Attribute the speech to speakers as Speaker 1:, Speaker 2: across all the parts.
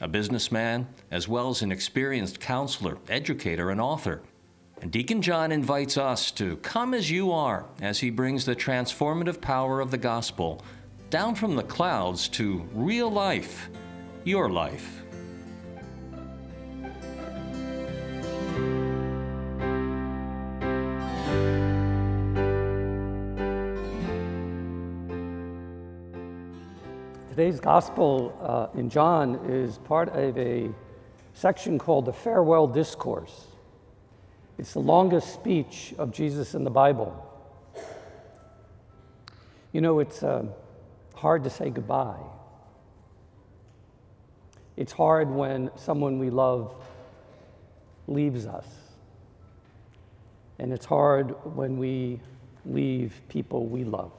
Speaker 1: a businessman, as well as an experienced counselor, educator, and author. And Deacon John invites us to come as you are as he brings the transformative power of the gospel down from the clouds to real life, your life.
Speaker 2: Today's gospel uh, in John is part of a section called the Farewell Discourse. It's the longest speech of Jesus in the Bible. You know, it's uh, hard to say goodbye. It's hard when someone we love leaves us. And it's hard when we leave people we love.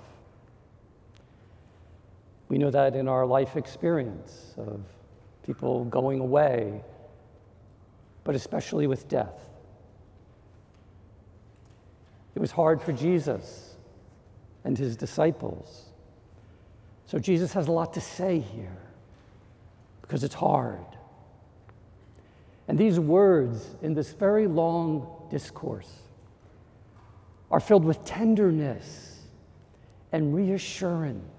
Speaker 2: We know that in our life experience of people going away, but especially with death. It was hard for Jesus and his disciples. So Jesus has a lot to say here because it's hard. And these words in this very long discourse are filled with tenderness and reassurance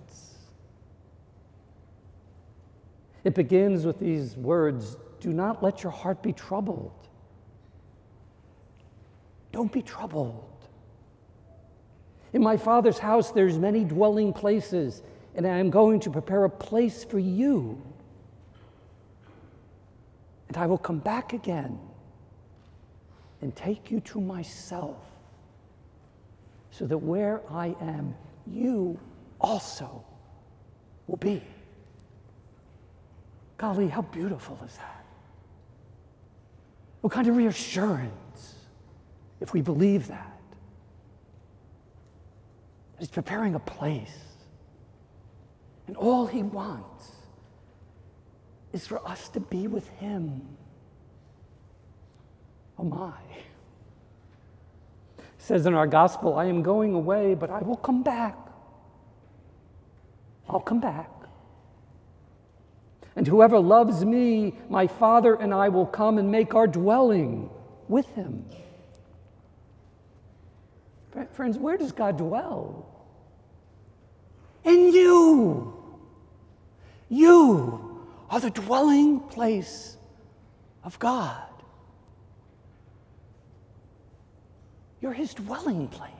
Speaker 2: It begins with these words Do not let your heart be troubled. Don't be troubled. In my Father's house, there's many dwelling places, and I am going to prepare a place for you. And I will come back again and take you to myself, so that where I am, you also will be. Golly, how beautiful is that? What kind of reassurance if we believe that? He's preparing a place. And all he wants is for us to be with him. Oh my. It says in our gospel, I am going away, but I will come back. I'll come back. And whoever loves me, my Father and I will come and make our dwelling with him. Friends, where does God dwell? In you. You are the dwelling place of God. You're his dwelling place.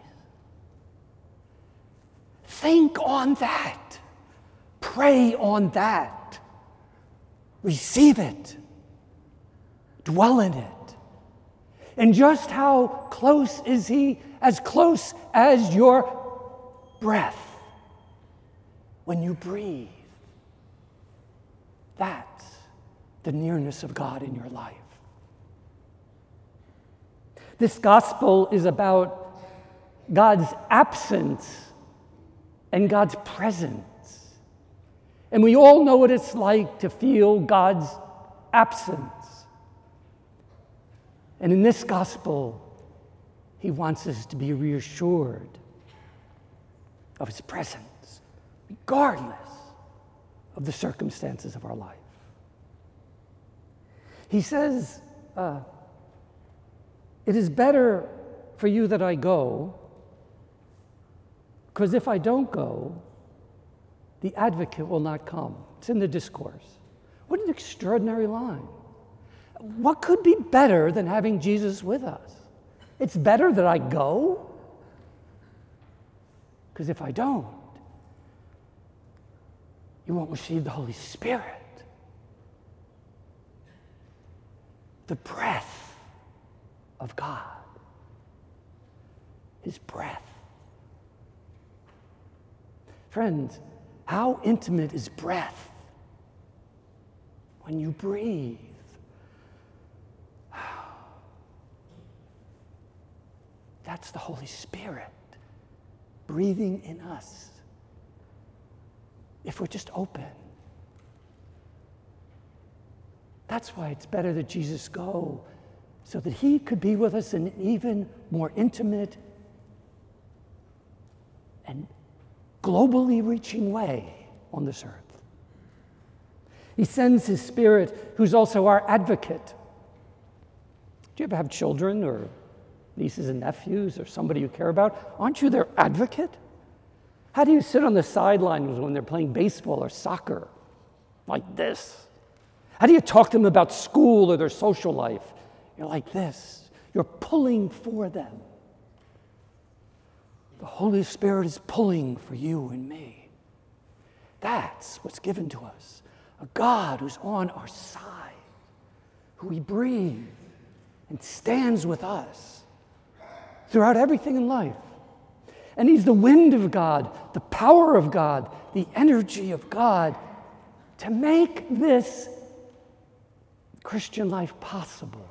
Speaker 2: Think on that. Pray on that. Receive it, dwell in it. And just how close is He? As close as your breath when you breathe. That's the nearness of God in your life. This gospel is about God's absence and God's presence. And we all know what it's like to feel God's absence. And in this gospel, he wants us to be reassured of his presence, regardless of the circumstances of our life. He says, uh, It is better for you that I go, because if I don't go, the advocate will not come. It's in the discourse. What an extraordinary line. What could be better than having Jesus with us? It's better that I go, because if I don't, you won't receive the Holy Spirit. The breath of God, His breath. Friends, how intimate is breath? When you breathe. That's the Holy Spirit breathing in us. If we're just open. That's why it's better that Jesus go so that he could be with us in an even more intimate and globally reaching way on this earth. He sends his spirit, who's also our advocate. Do you ever have children or nieces and nephews or somebody you care about? Aren't you their advocate? How do you sit on the sidelines when they're playing baseball or soccer? Like this. How do you talk to them about school or their social life? You're like this. You're pulling for them. The Holy Spirit is pulling for you and me. That's what's given to us a God who's on our side, who we breathe and stands with us throughout everything in life. And He's the wind of God, the power of God, the energy of God to make this Christian life possible.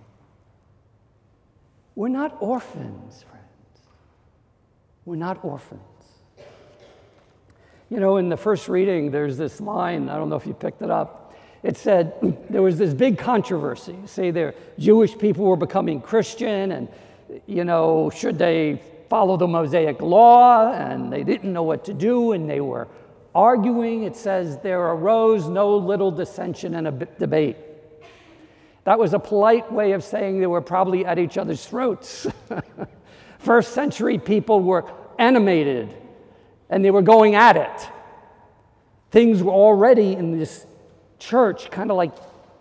Speaker 2: We're not orphans. We're not orphans. You know, in the first reading, there's this line, I don't know if you picked it up. It said there was this big controversy. Say the Jewish people were becoming Christian, and, you know, should they follow the Mosaic law? And they didn't know what to do, and they were arguing. It says there arose no little dissension and a debate. That was a polite way of saying they were probably at each other's throats. First century people were animated and they were going at it. Things were already in this church kind of like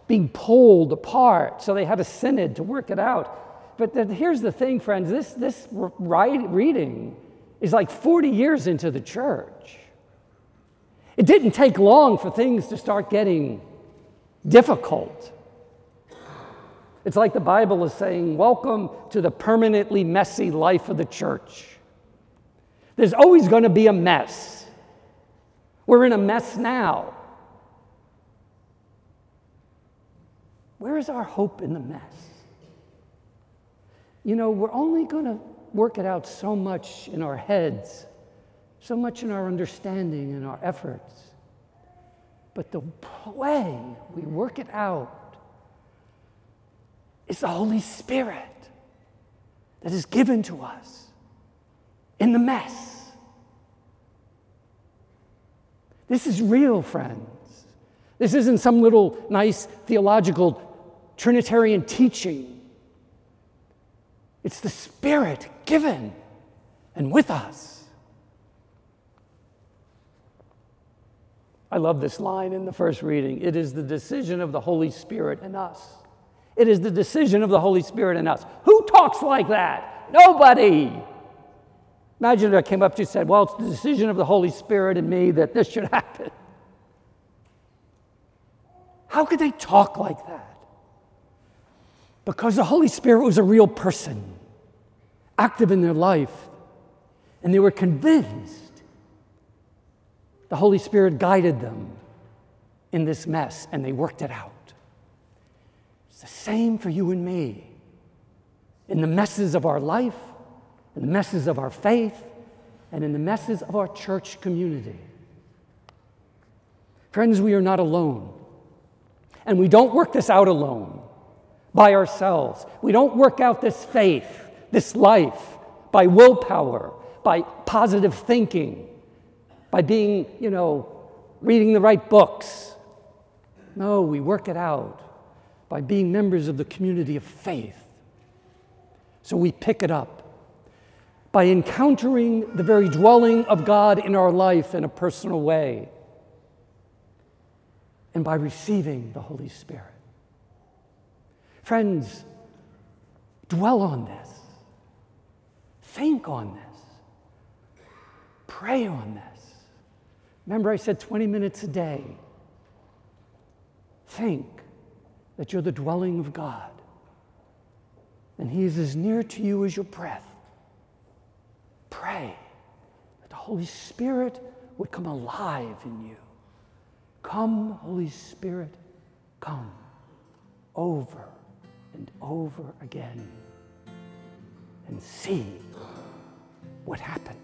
Speaker 2: being pulled apart, so they had a synod to work it out. But then here's the thing, friends this, this reading is like 40 years into the church. It didn't take long for things to start getting difficult. It's like the Bible is saying, Welcome to the permanently messy life of the church. There's always going to be a mess. We're in a mess now. Where is our hope in the mess? You know, we're only going to work it out so much in our heads, so much in our understanding and our efforts. But the way we work it out is the Holy Spirit that is given to us in the mess. This is real, friends. This isn't some little nice theological Trinitarian teaching. It's the Spirit given and with us. I love this line in the first reading. It is the decision of the Holy Spirit in us it is the decision of the Holy Spirit in us. Who talks like that? Nobody. Imagine if I came up to you and said, Well, it's the decision of the Holy Spirit in me that this should happen. How could they talk like that? Because the Holy Spirit was a real person, active in their life, and they were convinced the Holy Spirit guided them in this mess and they worked it out. The same for you and me. In the messes of our life, in the messes of our faith, and in the messes of our church community. Friends, we are not alone. And we don't work this out alone by ourselves. We don't work out this faith, this life, by willpower, by positive thinking, by being, you know, reading the right books. No, we work it out by being members of the community of faith. So we pick it up by encountering the very dwelling of God in our life in a personal way and by receiving the Holy Spirit. Friends, dwell on this, think on this, pray on this. Remember, I said 20 minutes a day. Think that you're the dwelling of God. And He is as near to you as your breath. Pray that the Holy Spirit would come alive in you. Come, Holy Spirit, come over and over again. and see what happens.